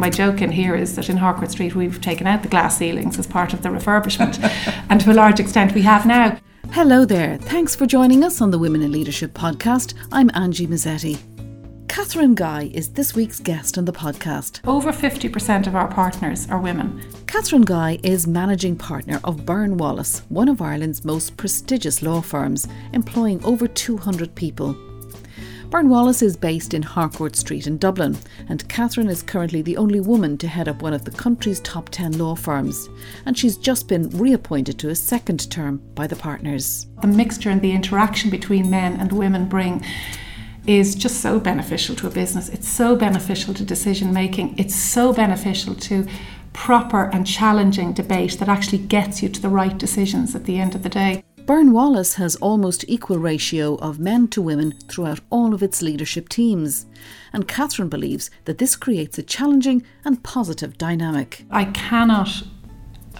My joke in here is that in Harcourt Street we've taken out the glass ceilings as part of the refurbishment, and to a large extent we have now. Hello there. Thanks for joining us on the Women in Leadership podcast. I'm Angie Mazzetti. Catherine Guy is this week's guest on the podcast. Over 50% of our partners are women. Catherine Guy is managing partner of Byrne Wallace, one of Ireland's most prestigious law firms, employing over 200 people. Byrne Wallace is based in Harcourt Street in Dublin, and Catherine is currently the only woman to head up one of the country's top 10 law firms, and she's just been reappointed to a second term by the partners. The mixture and the interaction between men and women bring is just so beneficial to a business. It's so beneficial to decision making. It's so beneficial to proper and challenging debate that actually gets you to the right decisions at the end of the day. Byrne Wallace has almost equal ratio of men to women throughout all of its leadership teams. And Catherine believes that this creates a challenging and positive dynamic. I cannot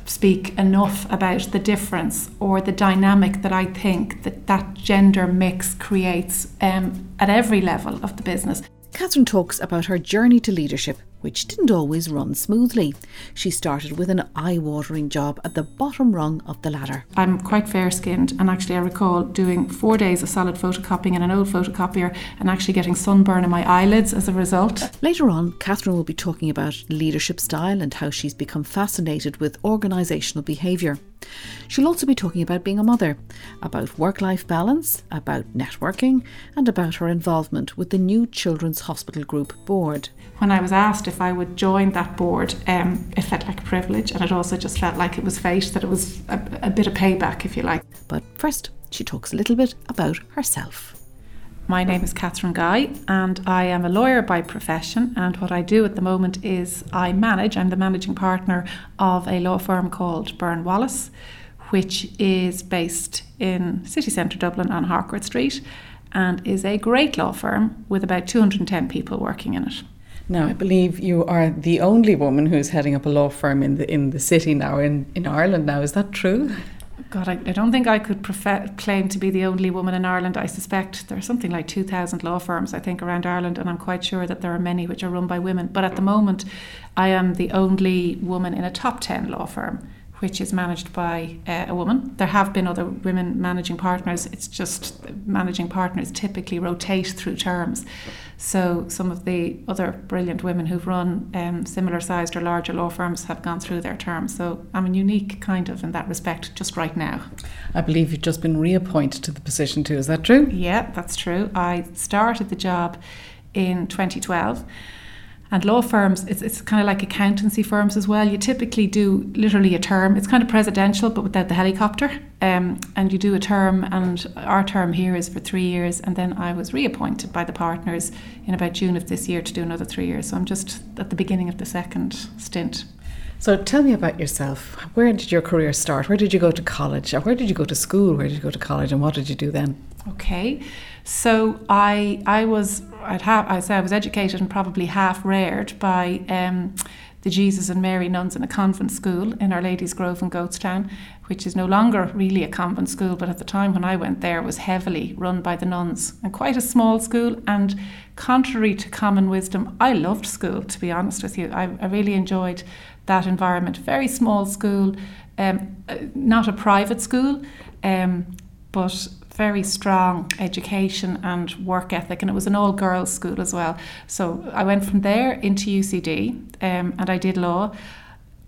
speak enough about the difference or the dynamic that I think that that gender mix creates um, at every level of the business. Catherine talks about her journey to leadership which didn't always run smoothly. She started with an eye watering job at the bottom rung of the ladder. I'm quite fair skinned, and actually, I recall doing four days of solid photocopying in an old photocopier and actually getting sunburn in my eyelids as a result. Later on, Catherine will be talking about leadership style and how she's become fascinated with organisational behaviour. She'll also be talking about being a mother, about work life balance, about networking, and about her involvement with the new Children's Hospital Group board. When I was asked if I would join that board, um, it felt like a privilege, and it also just felt like it was fate, that it was a, a bit of payback, if you like. But first, she talks a little bit about herself. My name is Catherine Guy, and I am a lawyer by profession. And what I do at the moment is I manage, I'm the managing partner of a law firm called Byrne Wallace, which is based in city centre Dublin on Harcourt Street and is a great law firm with about 210 people working in it. Now, I believe you are the only woman who's heading up a law firm in the in the city now in, in Ireland now. Is that true? God, I, I don't think I could claim to be the only woman in Ireland. I suspect there are something like 2,000 law firms, I think, around Ireland, and I'm quite sure that there are many which are run by women. But at the moment, I am the only woman in a top 10 law firm which is managed by uh, a woman. There have been other women managing partners. It's just managing partners typically rotate through terms. So some of the other brilliant women who've run um, similar sized or larger law firms have gone through their terms. So I'm a unique kind of in that respect just right now. I believe you've just been reappointed to the position too. Is that true? Yeah, that's true. I started the job in 2012 and law firms, it's, it's kind of like accountancy firms as well. You typically do literally a term. It's kind of presidential, but without the helicopter. Um, and you do a term, and our term here is for three years. And then I was reappointed by the partners in about June of this year to do another three years. So I'm just at the beginning of the second stint. So tell me about yourself. Where did your career start? Where did you go to college? Where did you go to school? Where did you go to college? And what did you do then? Okay, so I I was I'd have I say I was educated and probably half reared by um, the Jesus and Mary nuns in a convent school in Our Lady's Grove in Goatstown, which is no longer really a convent school, but at the time when I went there was heavily run by the nuns and quite a small school. And contrary to common wisdom, I loved school, to be honest with you. I, I really enjoyed that environment. Very small school, um, uh, not a private school, um, but very strong education and work ethic, and it was an all girls school as well. So I went from there into UCD um, and I did law.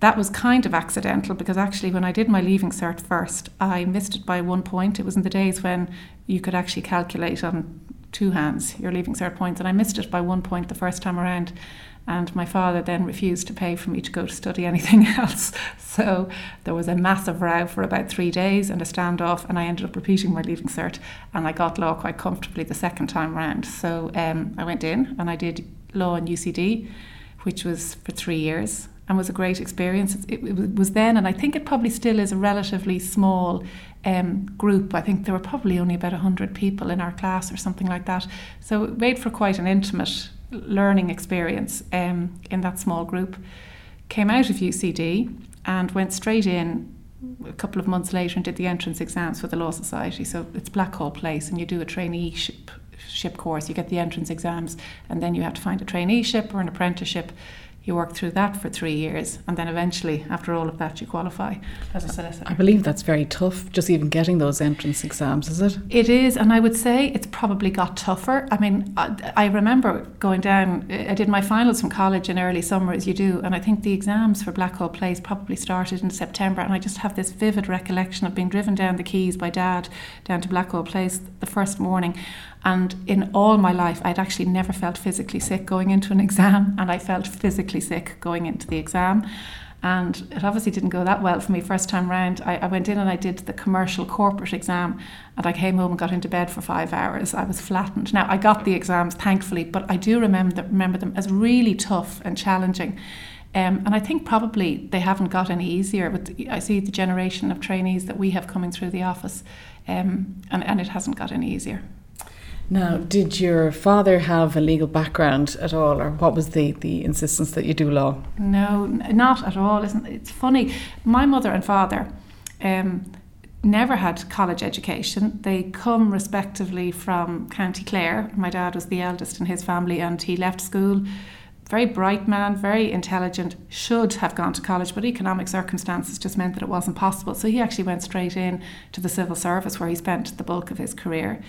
That was kind of accidental because actually, when I did my leaving cert first, I missed it by one point. It was in the days when you could actually calculate on two hands your leaving cert points, and I missed it by one point the first time around and my father then refused to pay for me to go to study anything else. So there was a massive row for about three days and a standoff, and I ended up repeating my leaving cert, and I got law quite comfortably the second time round. So um, I went in and I did law in UCD, which was for three years. And was a great experience. It, it was then, and I think it probably still is, a relatively small um, group. I think there were probably only about 100 people in our class or something like that. So it made for quite an intimate learning experience um, in that small group. Came out of UCD and went straight in a couple of months later and did the entrance exams for the Law Society. So it's Blackhall Place, and you do a traineeship ship course. You get the entrance exams, and then you have to find a traineeship or an apprenticeship you work through that for three years, and then eventually, after all of that, you qualify as a solicitor. I believe that's very tough, just even getting those entrance exams, is it? It is, and I would say it's probably got tougher. I mean, I, I remember going down, I did my finals from college in early summer, as you do, and I think the exams for Blackhall Place probably started in September, and I just have this vivid recollection of being driven down the quays by dad down to Blackhall Place the first morning and in all my life, I'd actually never felt physically sick going into an exam, and I felt physically sick going into the exam. And it obviously didn't go that well for me first time round. I, I, went in and I did the commercial corporate exam, and I came home and got into bed for five hours. I was flattened. Now I got the exams thankfully, but I do remember remember them as really tough and challenging. Um, and I think probably they haven't got any easier. But I see the generation of trainees that we have coming through the office, um, and, and it hasn't got any easier. Now, did your father have a legal background at all, or what was the, the insistence that you do law? No, not at all. Isn't it's funny? My mother and father um, never had college education. They come respectively from County Clare. My dad was the eldest in his family, and he left school. Very bright man, very intelligent, should have gone to college, but economic circumstances just meant that it wasn't possible. So he actually went straight in to the civil service where he spent the bulk of his career.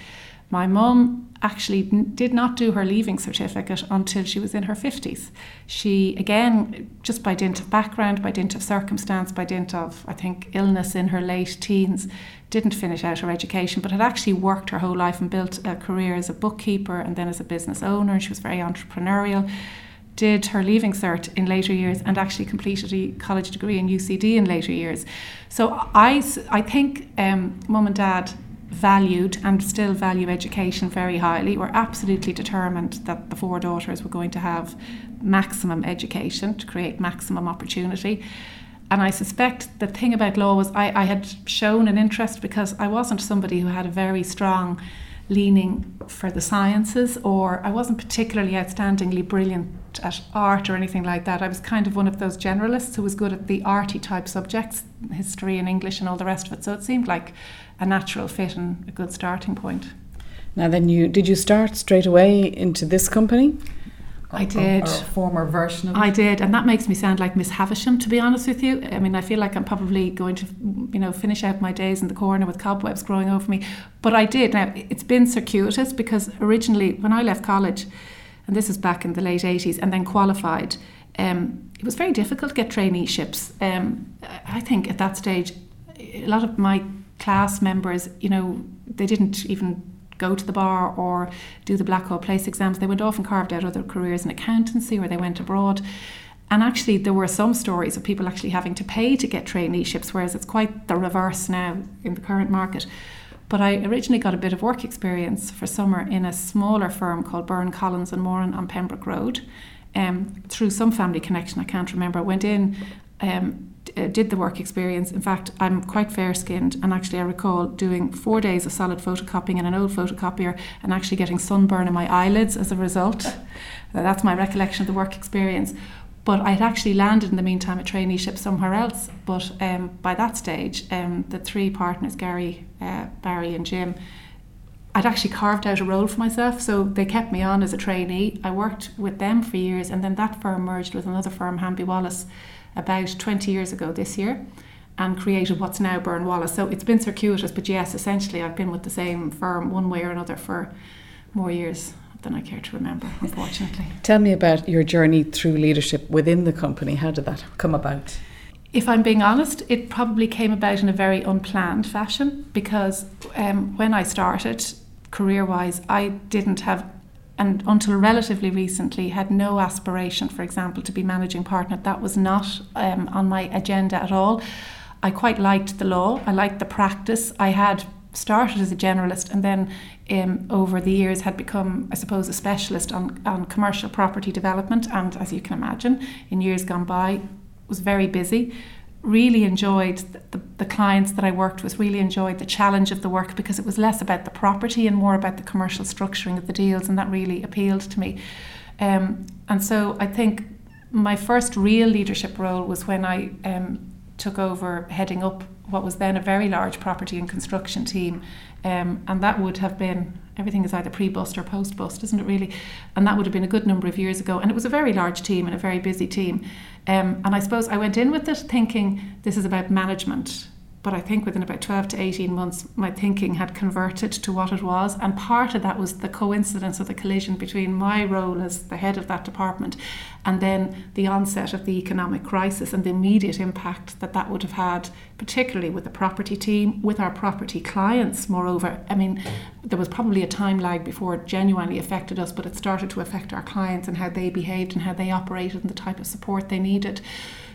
My mum actually did not do her leaving certificate until she was in her 50s. She, again, just by dint of background, by dint of circumstance, by dint of, I think, illness in her late teens, didn't finish out her education, but had actually worked her whole life and built a career as a bookkeeper and then as a business owner. She was very entrepreneurial did her leaving cert in later years and actually completed a college degree in UCD in later years. So I, I think um, mum and dad valued and still value education very highly. We're absolutely determined that the four daughters were going to have maximum education to create maximum opportunity. And I suspect the thing about law was I, I had shown an interest because I wasn't somebody who had a very strong leaning for the sciences or I wasn't particularly outstandingly brilliant at art or anything like that. I was kind of one of those generalists who was good at the arty type subjects, history and English and all the rest of it. So it seemed like a natural fit and a good starting point. Now, then, you did you start straight away into this company? I did. Or, or former version of it? I did, and that makes me sound like Miss Havisham, to be honest with you. I mean, I feel like I'm probably going to, you know, finish out my days in the corner with cobwebs growing over me. But I did. Now, it's been circuitous because originally, when I left college, and this is back in the late 80s, and then qualified, um, it was very difficult to get traineeships. Um, I think at that stage, a lot of my class members, you know, they didn't even go to the bar or do the Blackhall Place exams. They went off and carved out other careers in accountancy or they went abroad. And actually, there were some stories of people actually having to pay to get traineeships, whereas it's quite the reverse now in the current market. But I originally got a bit of work experience for summer in a smaller firm called Byrne Collins and Moran on Pembroke Road. Um, through some family connection, I can't remember. I went in um, uh, did the work experience. In fact, I'm quite fair skinned, and actually, I recall doing four days of solid photocopying in an old photocopier and actually getting sunburn in my eyelids as a result. Uh, that's my recollection of the work experience. But I'd actually landed in the meantime a traineeship somewhere else. But um, by that stage, um, the three partners, Gary, uh, Barry, and Jim, I'd actually carved out a role for myself. So they kept me on as a trainee. I worked with them for years, and then that firm merged with another firm, Hanby Wallace about 20 years ago this year and created what's now Byrne Wallace. So it's been circuitous, but yes, essentially I've been with the same firm one way or another for more years than I care to remember, unfortunately. Tell me about your journey through leadership within the company. How did that come about? If I'm being honest, it probably came about in a very unplanned fashion because um, when I started career wise, I didn't have and until relatively recently had no aspiration, for example, to be managing partner. That was not um, on my agenda at all. I quite liked the law, I liked the practice. I had started as a generalist and then um, over the years had become, I suppose, a specialist on, on commercial property development. And as you can imagine, in years gone by, was very busy really enjoyed the, the, clients that I worked with, really enjoyed the challenge of the work because it was less about the property and more about the commercial structuring of the deals, and that really appealed to me. Um, and so I think my first real leadership role was when I um, took over heading up what was then a very large property and construction team. Um, and that would have been everything is either pre-bust or post-bust, isn't it really? And that would have been a good number of years ago. And it was a very large team and a very busy team. Um, and I suppose I went in with it thinking this is about management but I think within about 12 to 18 months, my thinking had converted to what it was. And part of that was the coincidence of the collision between my role as the head of that department and then the onset of the economic crisis and the immediate impact that that would have had, particularly with the property team, with our property clients. Moreover, I mean, there was probably a time lag before it genuinely affected us, but it started to affect our clients and how they behaved and how they operated and the type of support they needed.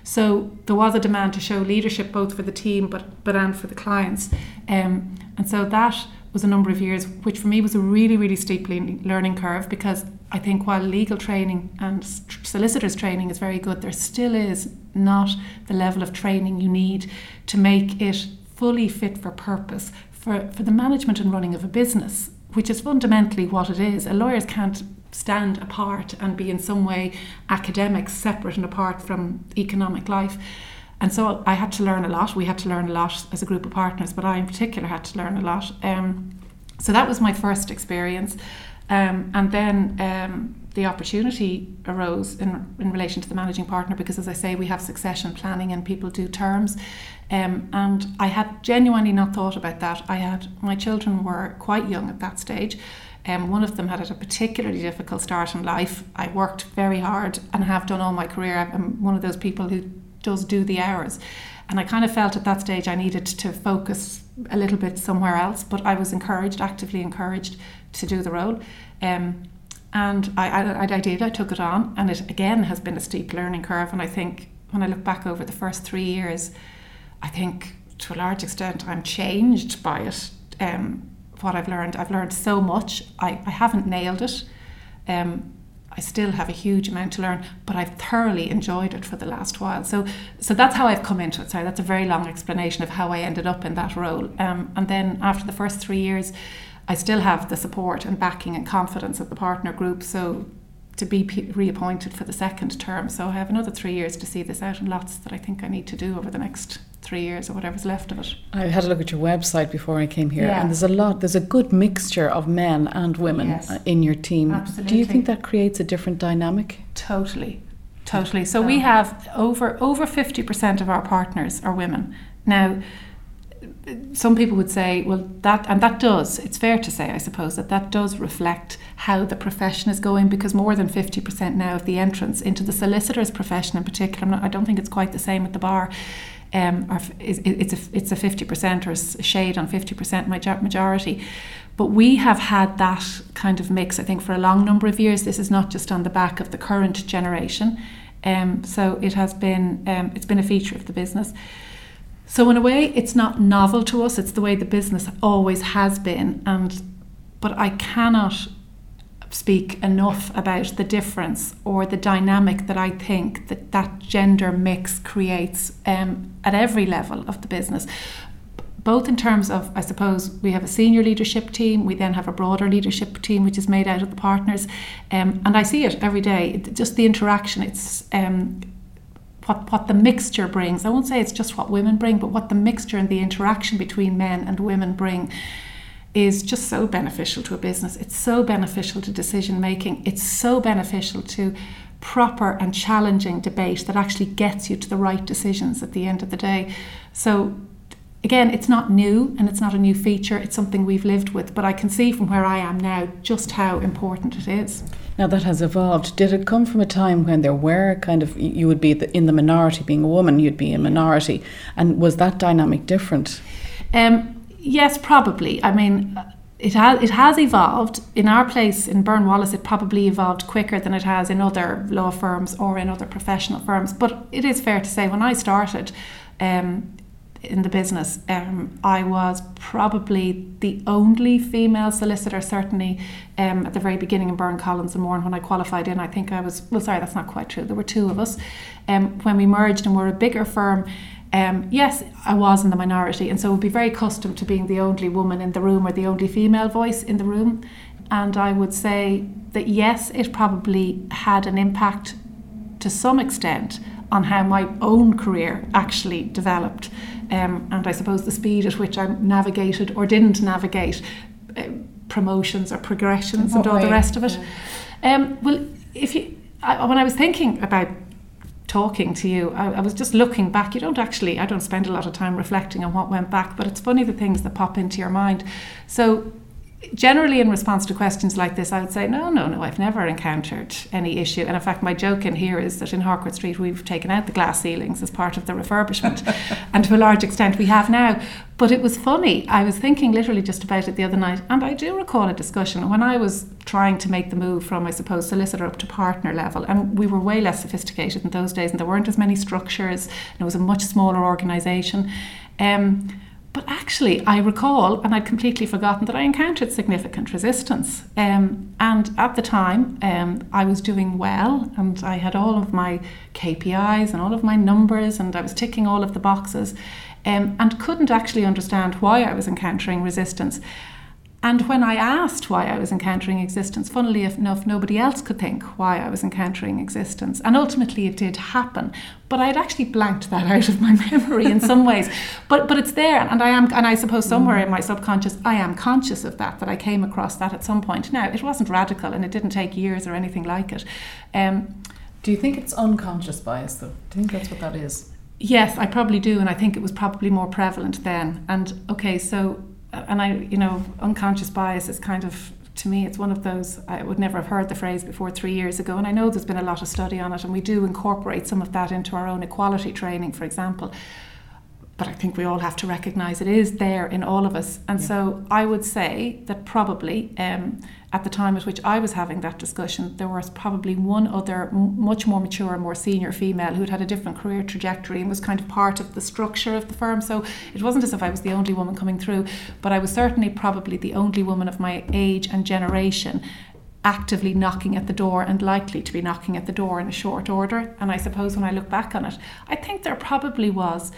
So there was a demand to show leadership both for the team but but and for the clients. Um, and so that was a number of years, which for me was a really, really steep learning curve because I think while legal training and solicitors training is very good, there still is not the level of training you need to make it fully fit for purpose for, for the management and running of a business, which is fundamentally what it is. A lawyers can't stand apart and be in some way academic, separate and apart from economic life. And so I had to learn a lot. We had to learn a lot as a group of partners, but I in particular had to learn a lot. Um, so that was my first experience. Um, and then um, the opportunity arose in, in relation to the managing partner because, as I say, we have succession planning and people do terms. Um, and I had genuinely not thought about that. I had my children were quite young at that stage. Um, one of them had had a particularly difficult start in life. I worked very hard and have done all my career. I'm one of those people who does do the hours. And I kind of felt at that stage I needed to focus a little bit somewhere else, but I was encouraged, actively encouraged to do the role. Um, and I, I, I did, I took it on, and it again has been a steep learning curve. And I think when I look back over the first three years, I think to a large extent I'm changed by it. Um, what I've learned. I've learned so much. I, I haven't nailed it. Um, I still have a huge amount to learn, but I've thoroughly enjoyed it for the last while. So, so that's how I've come into it. Sorry, that's a very long explanation of how I ended up in that role. Um, and then after the first three years, I still have the support and backing and confidence of the partner group. So to be reappointed for the second term. So I have another three years to see this out and lots that I think I need to do over the next three years or whatever's left of it. I had a look at your website before I came here, yeah. and there's a lot, there's a good mixture of men and women yes. Uh, in your team. Absolutely. Do you think that creates a different dynamic? Totally, totally. So we have over over fifty percent of our partners are women now some people would say, well, that, and that does, it's fair to say, I suppose, that that does reflect how the profession is going because more than 50% now of the entrance into the solicitor's profession in particular, not, i don't think it's quite the same at the bar, um, it's, a, it's a 50% or a shade on 50% majority. But we have had that kind of mix, I think, for a long number of years. This is not just on the back of the current generation. Um, so it has been, um, it's been a feature of the business. So in a way, it's not novel to us. It's the way the business always has been, and but I cannot speak enough about the difference or the dynamic that I think that that gender mix creates um, at every level of the business. Both in terms of, I suppose, we have a senior leadership team, we then have a broader leadership team which is made out of the partners, um, and I see it every day. Just the interaction, it's um, what, what the mixture brings. I won't say it's just what women bring, but what the mixture and the interaction between men and women bring is just so beneficial to a business. It's so beneficial to decision making. It's so beneficial to proper and challenging debate that actually gets you to the right decisions at the end of the day. So again, it's not new and it's not a new feature. It's something we've lived with, but I can see from where I am now just how important it is. Now that has evolved. Did it come from a time when there were kind of you would be in the minority, being a woman, you'd be in minority, and was that dynamic different? Um, yes, probably. I mean. It has it has evolved in our place in Byrne-Wallace. It probably evolved quicker than it has in other law firms or in other professional firms. But it is fair to say when I started, um, in the business. Um, I was probably the only female solicitor, certainly um, at the very beginning in Byrne Collins and Moran when I qualified in. I think I was, well, sorry, that's not quite true. There were two of us. Um, when we merged and were a bigger firm, um, yes, I was in the minority, and so would be very accustomed to being the only woman in the room or the only female voice in the room. And I would say that yes, it probably had an impact to some extent on how my own career actually developed. Um, and I suppose the speed at which I navigated or didn't navigate uh, promotions or progressions and all way? the rest of it. Yeah. Um, well, if you, I, when I was thinking about talking to you, I, I, was just looking back. You don't actually, I don't spend a lot of time reflecting on what went back, but it's funny the things that pop into your mind. So generally in response to questions like this I would say no no no I've never encountered any issue. And in fact my joke in here is that in Harcourt Street we've taken out the glass ceilings as part of the refurbishment. And to a large extent we have now. But it was funny. I was thinking literally just about it the other night. And I do recall a discussion. When I was trying to make the move from I suppose solicitor up to partner level and we were way less sophisticated in those days and there weren't as many structures and it was a much smaller organisation um, but actually, I recall, and I'd completely forgotten, that I encountered significant resistance. Um, and at the time, um, I was doing well, and I had all of my KPIs and all of my numbers, and I was ticking all of the boxes, um, and couldn't actually understand why I was encountering resistance. And when I asked why I was encountering existence, funnily enough, nobody else could think why I was encountering existence. And ultimately, it did happen. But I had actually blanked that out of my memory in some ways. But but it's there, and I am, and I suppose somewhere in my subconscious, I am conscious of that. That I came across that at some point. Now, it wasn't radical, and it didn't take years or anything like it. Um, do you think it's unconscious bias, though? Do you think that's what that is? Yes, I probably do, and I think it was probably more prevalent then. And okay, so and I, you know, unconscious bias is kind of to me, it's one of those, I would never have heard the phrase before three years ago. And I know there's been a lot of study on it, and we do incorporate some of that into our own equality training, for example but I think we all have to recognise it is there in all of us. And yeah. so I would say that probably um, at the time at which I was having that discussion, there was probably one other m- much more mature and more senior female who'd had a different career trajectory and was kind of part of the structure of the firm. So it wasn't as if I was the only woman coming through, but I was certainly probably the only woman of my age and generation actively knocking at the door and likely to be knocking at the door in a short order. And I suppose when I look back on it, I think there probably was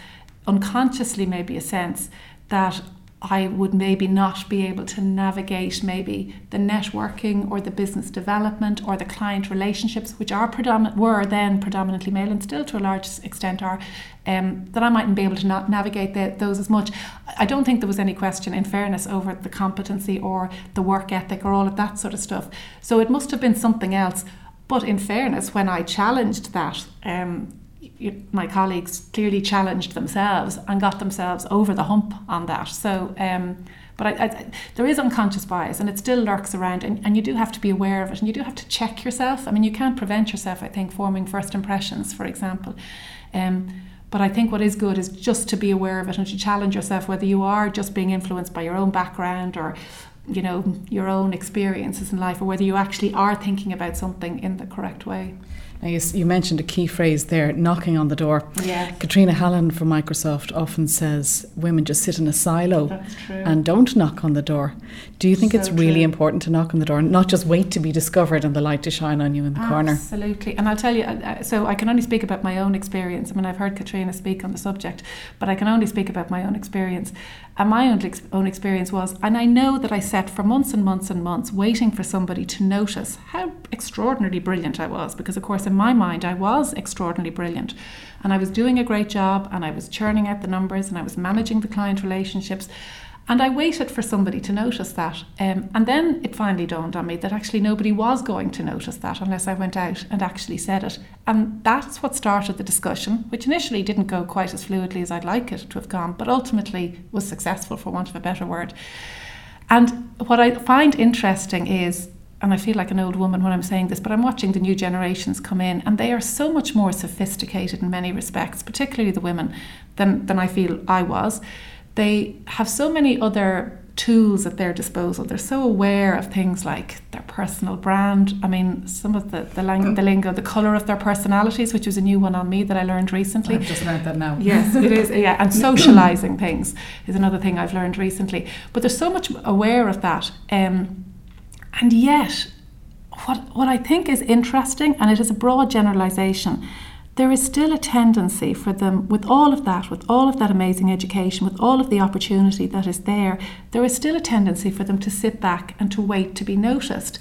unconsciously maybe a sense that I would maybe not be able to navigate maybe the networking or the business development or the client relationships, which are predominant were then predominantly male and still to a large extent are, um, that I mightn't be able to not navigate the, those as much. I don't think there was any question, in fairness, over the competency or the work ethic or all of that sort of stuff. So it must have been something else. But in fairness, when I challenged that, um, my colleagues clearly challenged themselves and got themselves over the hump on that. So, um, but I, I, there is unconscious bias and it still lurks around, and, and you do have to be aware of it and you do have to check yourself. I mean, you can't prevent yourself, I think, forming first impressions, for example. Um, but I think what is good is just to be aware of it and to challenge yourself, whether you are just being influenced by your own background or you know your own experiences in life or whether you actually are thinking about something in the correct way now, you, you, mentioned a key phrase there, knocking on the door. Yeah. Cathriona Hallahan from Microsoft often says women just sit in a silo and don't knock on the door. Do you think so it's really true. important to knock on the door and not just wait to be discovered and the light to shine on you in the Absolutely. corner? Absolutely. And I'll tell you, so I can only speak about my own experience. I mean, I've heard Katrina speak on the subject, but I can only speak about my own experience. And my own, ex- own experience was, and I know that I sat for months and months and months waiting for somebody to notice how extraordinarily brilliant I was, because of course in my mind I was extraordinarily brilliant. And I was doing a great job and I was churning out the numbers and I was managing the client relationships. And I waited for somebody to notice that. Um, and then it finally dawned on me that actually nobody was going to notice that unless I went out and actually said it. And that's what started the discussion, which initially didn't go quite as fluidly as I'd like it to have gone, but ultimately was successful, for want of a better word. And what I find interesting is and I feel like an old woman when I'm saying this, but I'm watching the new generations come in, and they are so much more sophisticated in many respects, particularly the women, than, than I feel I was they have so many other tools at their disposal. They're so aware of things like their personal brand. I mean, some of the the, lang- the lingo, the color of their personalities, which was a new one on me that I learned recently. I've just learned that now. Yes, it is. Yeah, and socializing things is another thing I've learned recently. But they're so much aware of that, um, and yet, what what I think is interesting, and it is a broad generalization there is still a tendency for them, with all of that, with all of that amazing education, with all of the opportunity that is there, there is still a tendency for them to sit back and to wait to be noticed.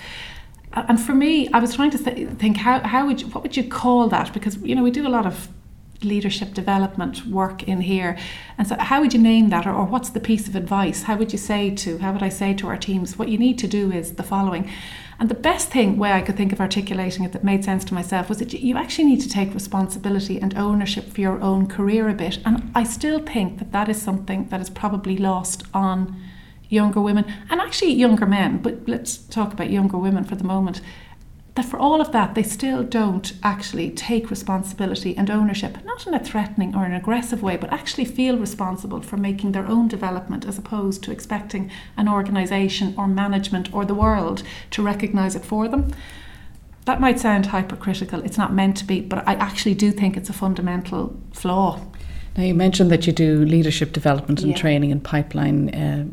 And for me, I was trying to th- think how, how would you, what would you call that? Because you know we do a lot of leadership development work in here. And so, how would you name that, or, or, what's the piece of advice? How would you say to, how would I say to our teams, what you need to do is the following? And the best thing way I could think of articulating it that made sense to myself was that you actually need to take responsibility and ownership for your own career a bit. And I still think that that is something that is probably lost on younger women and actually younger men. But let's talk about younger women for the moment that for all of that, they still don't actually take responsibility and ownership, not in a threatening or an aggressive way, but actually feel responsible for making their own development as opposed to expecting an organisation or management or the world to recognise it for them. That might sound hypercritical, it's not meant to be, but I actually do think it's a fundamental flaw. Now, you mentioned that you do leadership development and yeah. training and pipeline uh,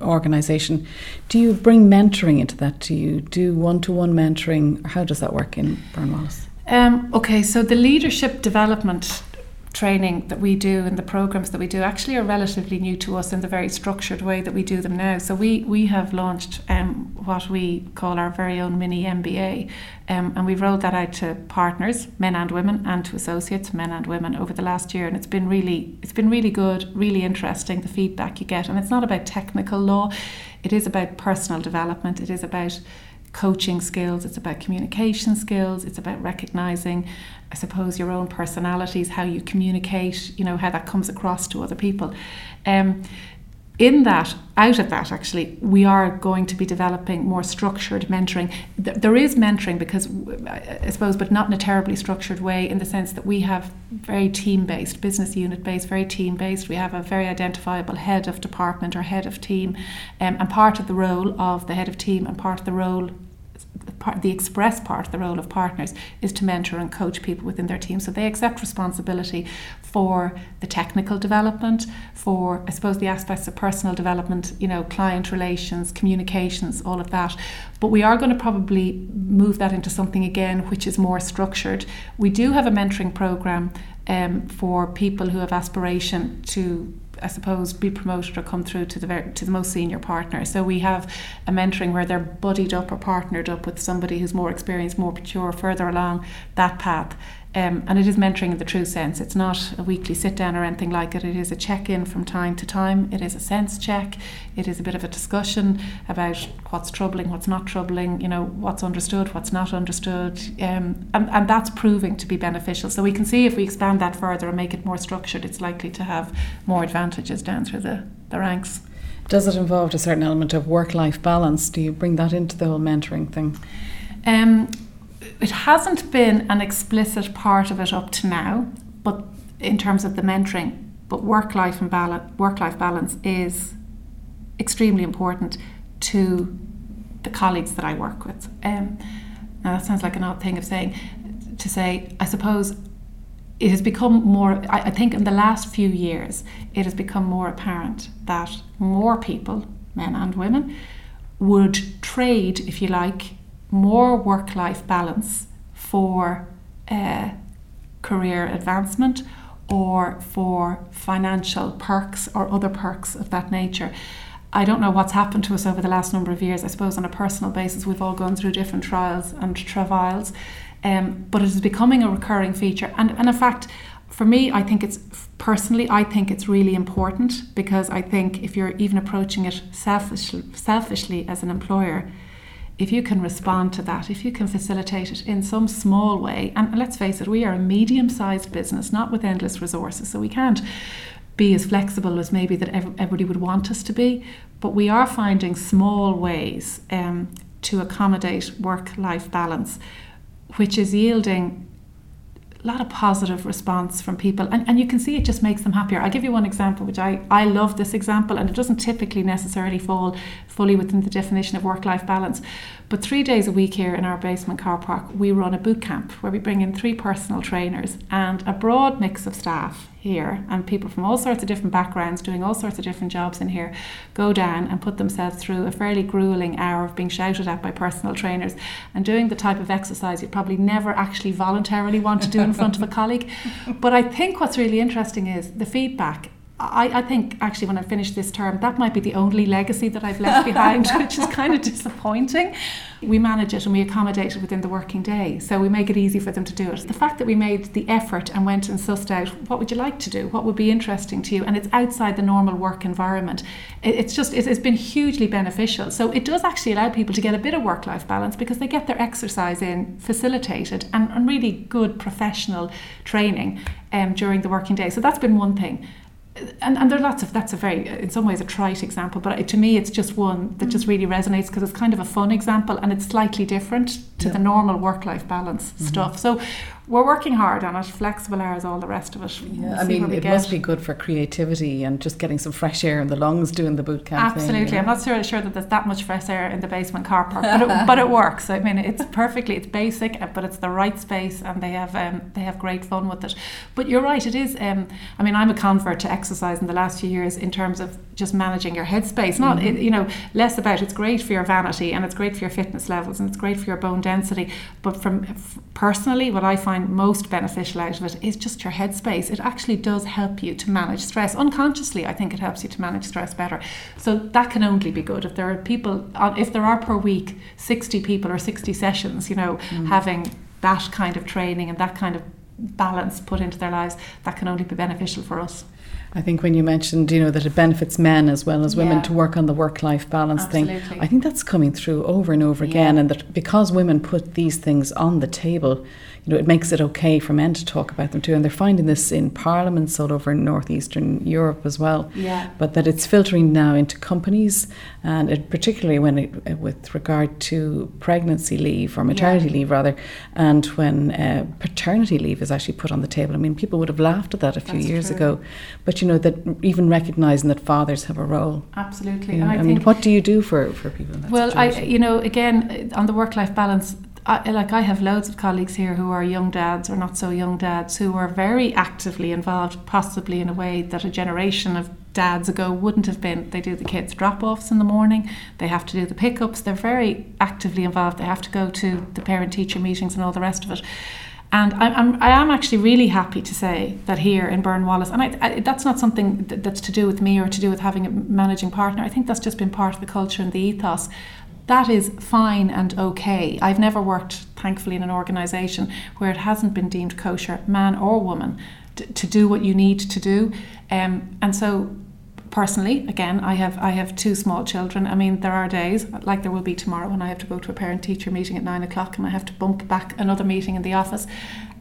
organisation. Do you bring mentoring into that? Do you do one to one mentoring? How does that work in Byrne Um, okay, so the leadership development training that we do and the programs that we do actually are relatively new to us in the very structured way that we do them now. So we we have launched um, what we call our very own mini MBA, um, and we've rolled that out to partners, men and women, and to associates, men and women, over the last year. And it's been really it's been really good, really interesting. The feedback you get, and it's not about technical law, it is about personal development. It is about coaching skills, it's about communication skills, it's about recognizing, I suppose, your own personalities, how you communicate, you know, how that comes across to other people. Um, in that, out of that, actually, we are going to be developing more structured mentoring. There is mentoring because, I suppose, but not in a terribly structured way in the sense that we have very team based, business unit based, very team based. We have a very identifiable head of department or head of team, um, and part of the role of the head of team and part of the role part, the express part, the role of partners, is to mentor and coach people within their team. So they accept responsibility for the technical development, for I suppose the aspects of personal development, you know, client relations, communications, all of that. But we are going to probably move that into something again which is more structured. We do have a mentoring program um, for people who have aspiration to I suppose, be promoted or come through to the to the most senior partner. So we have a mentoring where they're buddied up or partnered up with somebody who's more experienced, more mature, further along that path. Um, and it is mentoring in the true sense. It's not a weekly sit down or anything like it. It is a check in from time to time. It is a sense check. It is a bit of a discussion about what's troubling, what's not troubling, you know, what's understood, what's not understood. Um, and, and that's proving to be beneficial. So we can see if we expand that further and make it more structured, it's likely to have more advantages down through the, the ranks. Does it involve a certain element of work life balance? Do you bring that into the whole mentoring thing? Um, it hasn't been an explicit part of it up to now, but in terms of the mentoring, but work life and balance, work life balance is extremely important to the colleagues that I work with. Um, now that sounds like an odd thing of saying to say. I suppose it has become more. I, I think in the last few years, it has become more apparent that more people, men and women, would trade, if you like, more work life balance for uh, career advancement or for financial perks or other perks of that nature. I don't know what's happened to us over the last number of years. I suppose on a personal basis, we've all gone through different trials and travails, um, but it is becoming a recurring feature. And, and in fact, for me, I think it's personally, I think it's really important because I think if you're even approaching it selfishly, selfishly as an employer, if you can respond to that, if you can facilitate it in some small way, and let's face it, we are a medium sized business, not with endless resources, so we can't be as flexible as maybe that everybody would want us to be, but we are finding small ways um, to accommodate work life balance, which is yielding lot of positive response from people and, and you can see it just makes them happier. I'll give you one example which I, I love this example and it doesn't typically necessarily fall fully within the definition of work-life balance but three days a week here in our basement car park we run a boot camp where we bring in three personal trainers and a broad mix of staff here and people from all sorts of different backgrounds doing all sorts of different jobs in here go down and put themselves through a fairly grueling hour of being shouted at by personal trainers and doing the type of exercise you probably never actually voluntarily want to do in front of a colleague. But I think what's really interesting is the feedback I, I, think actually when I finish this term, that might be the only legacy that I've left behind, which is kind of disappointing. We manage it and we accommodate it within the working day, so we make it easy for them to do it. The fact that we made the effort and went and sussed out what would you like to do, what would be interesting to you, and it's outside the normal work environment, it's just it's been hugely beneficial. So it does actually allow people to get a bit of work-life balance because they get their exercise in facilitated and, and really good professional training um, during the working day. So that's been one thing and, and there are lots of that's a very in some ways a trite example but to me it's just one that just mm. really resonates because it's kind of a fun example and it's slightly different to yeah. the normal work-life balance mm-hmm. stuff so we're working hard on it, flexible hours, all the rest of it. Yeah, we'll I mean, it get. must be good for creativity and just getting some fresh air in the lungs doing the boot camp. Absolutely, thing, I'm not sure, sure that there's that much fresh air in the basement car park, but it, but it works. I mean, it's perfectly, it's basic, but it's the right space, and they have um, they have great fun with it. But you're right, it is. Um, I mean, I'm a convert to exercise in the last few years in terms of just managing your headspace. Not mm-hmm. you know less about it's great for your vanity and it's great for your fitness levels and it's great for your bone density, but from personally, what I find most beneficial out of it is just your headspace. It actually does help you to manage stress. Unconsciously, I think it helps you to manage stress better. So that can only be good. If there are people, if there are per week 60 people or 60 sessions, you know, mm. having that kind of training and that kind of balance put into their lives, that can only be beneficial for us. I think when you mentioned, you know, that it benefits men as well as women yeah. to work on the work-life balance Absolutely. thing, I think that's coming through over and over again, and that because women put these things on the table, you know, it makes it okay for men to talk about them too. And they're finding this in parliaments all over northeastern Europe as well. Yeah. But that it's filtering now into companies, and it, particularly when it, uh, with regard to pregnancy leave or maternity yeah. leave rather, and when uh, paternity leave is actually put on the table. I mean, people would have laughed at that a few That's years true. ago, but you know that even recognizing that fathers have a role. Absolutely. You know, I, I mean, what do you do for for people? In that well, situation? I you know again on the work life balance I, like I have loads of colleagues here who are young dads or not so young dads who are very actively involved, possibly in a way that a generation of dads ago wouldn't have been. They do the kids' drop offs in the morning, they have to do the pickups, they're very actively involved, they have to go to the parent teacher meetings and all the rest of it. And I, I'm, I am actually really happy to say that here in ByrneWallace, and I, I, that's not something that, that's to do with me or to do with having a managing partner. I think that's just been part of the culture and the ethos that is fine and okay. I've never worked, thankfully, in an organisation where it hasn't been deemed kosher, man or woman, to, to do what you need to do. Um, and so, personally, again, I have I have two small children. I mean, there are days like there will be tomorrow when I have to go to a parent teacher meeting at nine o'clock and I have to bump back another meeting in the office,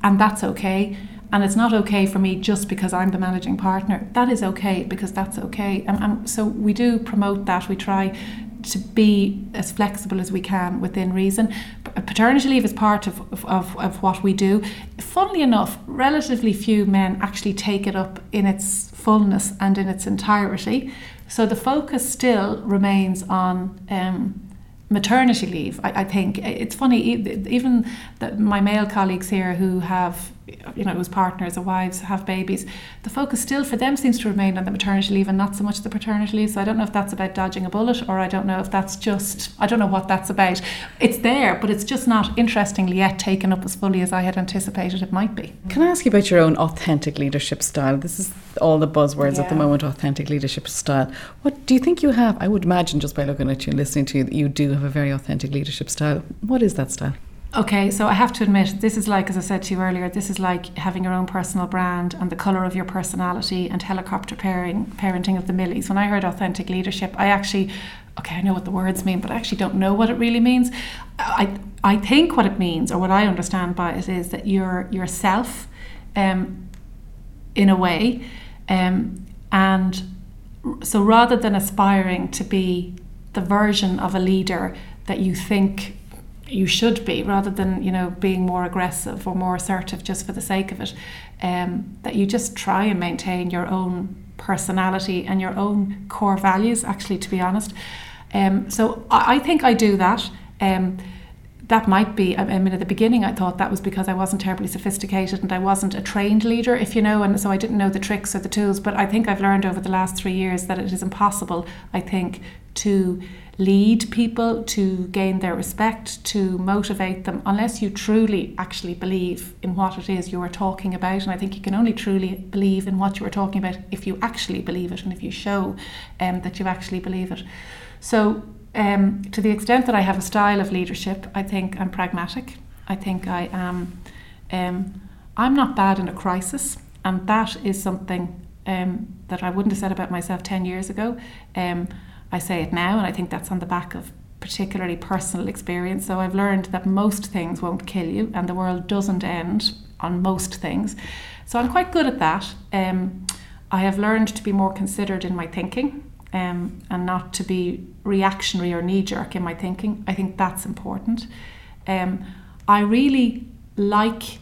and that's okay. And it's not okay for me just because I'm the managing partner. That is okay because that's okay. And, and so we do promote that. We try to be as flexible as we can within reason. Uh, paternity leave is part of, of, of what we do. Funnily enough, relatively few men actually take it up in its fullness and in its entirety. So the focus still remains on um, maternity leave. I, I, think it's funny, even the, my male colleagues here who have you know, whose partners or wives have babies, the focus still for them seems to remain on the maternity leave and not so much the paternity leave. So I don't know if that's about dodging a bullet or I don't know if that's just, I don't know what that's about. It's there, but it's just not interestingly yet taken up as fully as I had anticipated it might be. Can I ask you about your own authentic leadership style? This is all the buzzwords yeah. at the moment authentic leadership style. What do you think you have? I would imagine just by looking at you and listening to you that you do have a very authentic leadership style. What is that style? Okay, so I have to admit, this is like, as I said to you earlier, this is like having your own personal brand and the colour of your personality and helicopter pairing, parenting of the millies. When I heard authentic leadership, I actually, okay, I know what the words mean, but I actually don't know what it really means. I, I think what it means, or what I understand by it, is that you're yourself um, in a way. Um, and so rather than aspiring to be the version of a leader that you think you should be rather than you know being more aggressive or more assertive just for the sake of it um, that you just try and maintain your own personality and your own core values actually to be honest um, so I, I, think I do that um, that might be, I mean, at the beginning, I thought that was because I wasn't terribly sophisticated and I wasn't a trained leader, if you know, and so I didn't know the tricks or the tools. But I think I've learned over the last three years that it is impossible, I think, to lead people, to gain their respect, to motivate them, unless you truly actually believe in what it is you are talking about. And I think you can only truly believe in what you are talking about if you actually believe it and if you show um, that you actually believe it. So, um, to the extent that I have a style of leadership, I think I'm pragmatic. I think I am. Um, I'm not bad in a crisis, and that is something um, that I wouldn't have said about myself 10 years ago. Um, I say it now, and I think that's on the back of particularly personal experience. So I've learned that most things won't kill you, and the world doesn't end on most things. So I'm quite good at that. Um, I have learned to be more considered in my thinking um, and not to be reactionary or knee jerk in my thinking. I think that's important. Um, I really like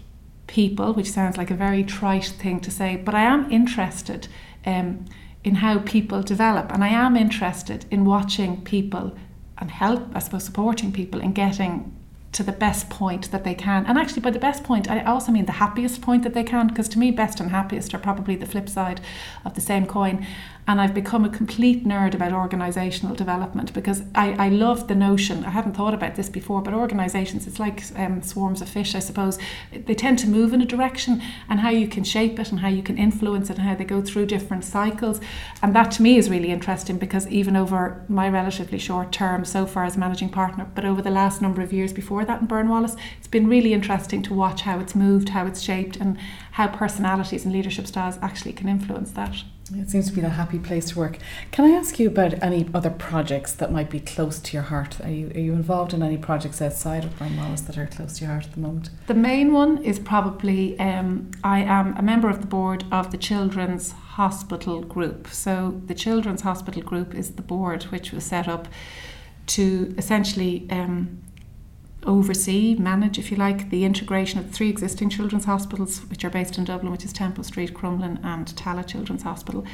people, which sounds like a very trite thing to say, but I am interested. Um, in how people develop. And I am interested in watching people and help, I suppose, supporting people in getting to the best point that they can. And actually, by the best point, I also mean the happiest point that they can, because to me, best and happiest are probably the flip side of the same coin and I've become a complete nerd about organisational development because I, I love the notion. I hadn't thought about this before, but organisations, it's like um, swarms of fish, I suppose. They tend to move in a direction, and how you can shape it, and how you can influence it, and how they go through different cycles. And that to me is really interesting because even over my relatively short term so far as managing partner, but over the last number of years before that in Byrne it's been really interesting to watch how it's moved, how it's shaped, and how personalities and leadership styles actually can influence that. It seems to be a happy place to work. Can I ask you about any other projects that might be close to your heart? Are you, are you involved in any projects outside of Wallace that are close to your heart at the moment? The main one is probably um, I am a member of the board of the Children's Hospital Group. So, the Children's Hospital Group is the board which was set up to essentially um, oversee, manage, if you like, the integration of three existing children's hospitals, which are based in Dublin, which is Temple Street, Crumlin, and Tallaght Children's Hospital,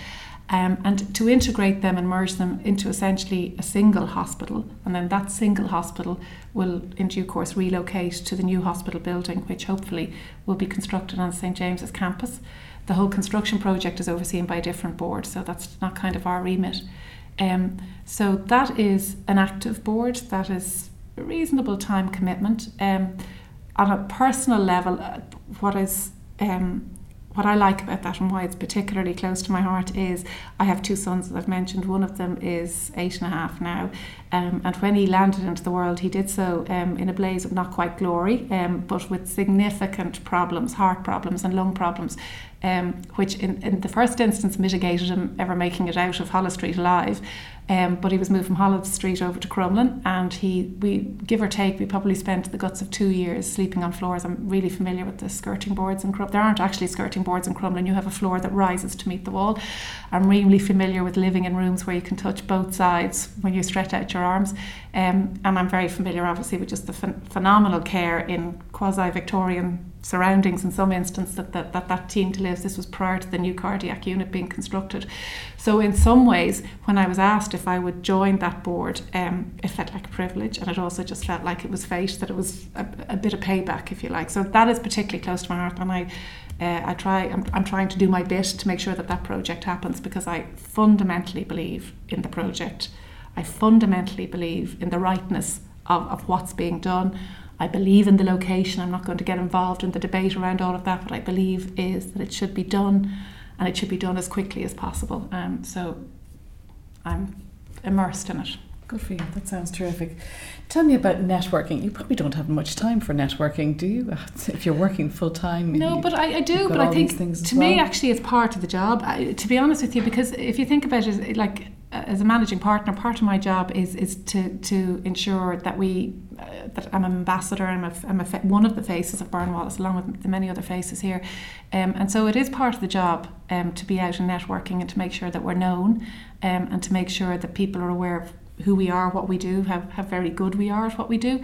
um, and to integrate them and merge them into essentially a single hospital. And then that single hospital will, in due course, relocate to the new hospital building, which hopefully will be constructed on St James's campus. The whole construction project is overseen by a different board, so that's not kind of our remit. Um, so that is an active board that is reasonable time commitment. Um, on a personal level, uh, what is um, what I like about that and why it's particularly close to my heart is I have two sons I've mentioned. One of them is eight and a half now, um, and when he landed into the world, he did so um, in a blaze of not quite glory, um, but with significant problems, heart problems and lung problems, um, which in, in the first instance mitigated him ever making it out of Holles Street alive. Um, but he was moved from Holles Street over to Crumlin, and he, we give or take, we probably spent the guts of two years sleeping on floors. I'm really familiar with the skirting boards in Crumlin. There aren't actually skirting boards in Crumlin. You have a floor that rises to meet the wall. I'm really familiar with living in rooms where you can touch both sides when you stretch out your arms. Um, and I'm very familiar, obviously, with just the ph- phenomenal care in quasi-Victorian surroundings in some instance that that, that that team lives. This was prior to the new cardiac unit being constructed. So in some ways, when I was asked if I would join that board, um, it felt like a privilege and it also just felt like it was fate, that it was a, a bit of payback, if you like. So that is particularly close to my heart and I uh, I try I'm, I'm trying to do my bit to make sure that that project happens because I fundamentally believe in the project. I fundamentally believe in the rightness of, of what's being done. I believe in the location. I'm not going to get involved in the debate around all of that. What I believe is that it should be done and it should be done as quickly as possible. Um, so I'm immersed in it. Good for you. That sounds terrific. Tell me about networking. You probably don't have much time for networking, do you? If you're working full time. No, but I, I do. But I think to well. me, actually, it's part of the job. I, to be honest with you, because if you think about it, like as a managing partner, part of my job is is to to ensure that we uh, that I'm an ambassador. I'm, a, I'm a fa- one of the faces of Byrne Wallace, along with the many other faces here, um, and so it is part of the job um, to be out and networking and to make sure that we're known, um, and to make sure that people are aware of who we are, what we do, how how very good we are at what we do.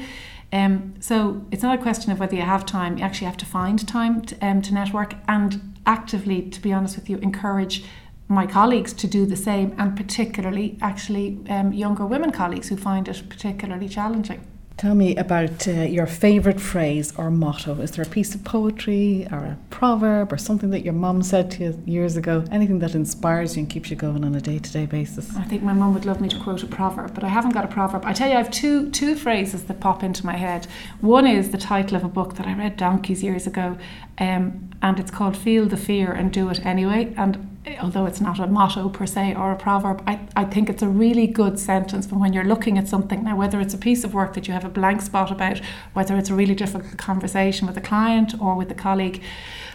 Um, so it's not a question of whether you have time. You actually have to find time to, um, to network and actively, to be honest with you, encourage my colleagues to do the same, and particularly actually um, younger women colleagues who find it particularly challenging. Tell me about uh, your favourite phrase or motto. Is there a piece of poetry or a proverb or something that your mum said to you years ago? Anything that inspires you and keeps you going on a day to day basis? I think my mum would love me to quote a proverb, but I haven't got a proverb. I tell you, I have two two phrases that pop into my head. One is the title of a book that I read donkeys years ago, um, and it's called "Feel the Fear and Do It Anyway." And although it's not a motto per se or a proverb, I, I think it's a really good sentence for when you're looking at something. Now, whether it's a piece of work that you have a blank spot about, whether it's a really difficult conversation with a client or with a colleague,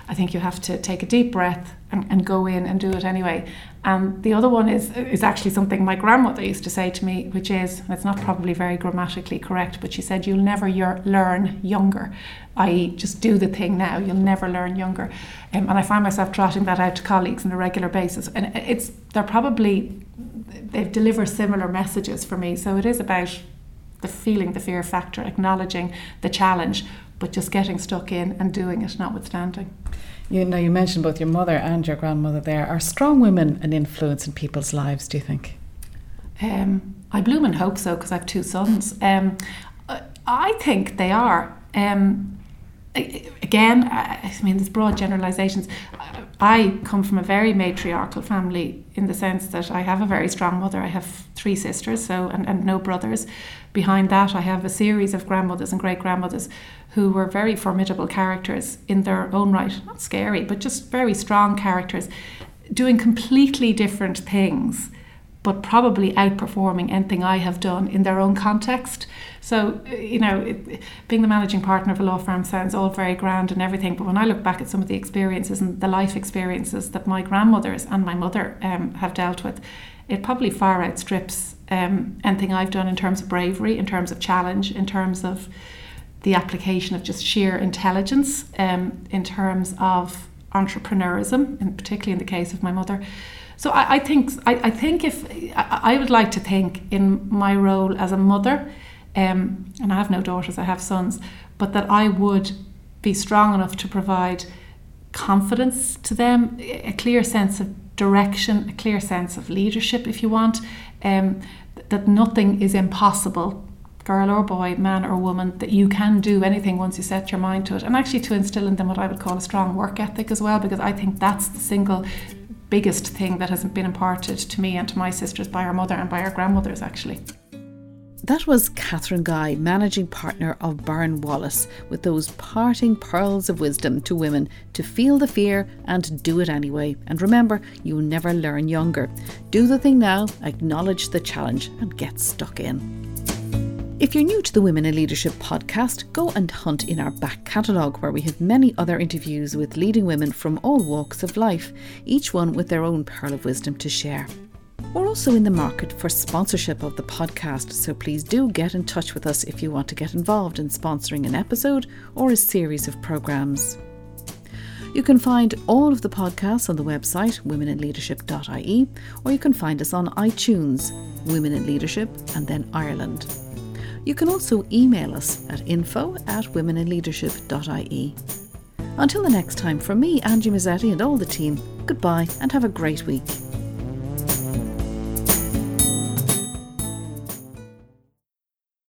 I think you have to take a deep breath and, and go in and do it anyway. And the other one is is actually something my grandmother used to say to me, which is it's not probably very grammatically correct, but she said you'll never learn younger, i.e., just do the thing now. You'll never learn younger. Um, and I find myself trotting that out to colleagues on a regular basis, and it's they're probably they deliver similar messages for me. So it is about the feeling, the fear factor, acknowledging the challenge, but just getting stuck in and doing it, notwithstanding. You know, you mentioned both your mother and your grandmother there. Are strong women an influence in people's lives, do you think? Um, I bloom and hope so because I have two sons. Um, I think they are. Um, again, I mean, there's broad generalizations. I come from a very matriarchal family in the sense that I have a very strong mother. I have three sisters, so and, and no brothers. Behind that, I have a series of grandmothers and great grandmothers who were very formidable characters in their own right. Not scary, but just very strong characters, doing completely different things, but probably outperforming anything I have done in their own context. So, you know, it, being the managing partner of a law firm sounds all very grand and everything, but when I look back at some of the experiences and the life experiences that my grandmothers and my mother um, have dealt with, it probably far outstrips um, anything I've done in terms of bravery, in terms of challenge, in terms of the application of just sheer intelligence um, in terms of entrepreneurism, and particularly in the case of my mother. So I, I think I, I, think if I, would like to think in my role as a mother, um, and I have no daughters, I have sons, but that I would be strong enough to provide confidence to them, a clear sense of direction, a clear sense of leadership, if you want, um, that nothing is impossible girl or boy, man or woman, that you can do anything once you set your mind to it. And actually to instill in them what I would call a strong work ethic as well, because I think that's the single biggest thing that hasn't been imparted to me and to my sisters by our mother and by our grandmothers actually. That was Catherine Guy, managing partner of Byrne Wallace, with those parting pearls of wisdom to women to feel the fear and do it anyway. And remember, you'll never learn younger. Do the thing now, acknowledge the challenge, and get stuck in. If you're new to the Women in Leadership podcast, go and hunt in our back catalogue where we have many other interviews with leading women from all walks of life, each one with their own pearl of wisdom to share. We're also in the market for sponsorship of the podcast, so please do get in touch with us if you want to get involved in sponsoring an episode or a series of programmes. You can find all of the podcasts on the website womeninleadership.ie or you can find us on iTunes, Women in Leadership and then Ireland. You can also email us at info at womeninleadership.ie. Until the next time, from me, Angie Mazzetti, and all the team, goodbye and have a great week.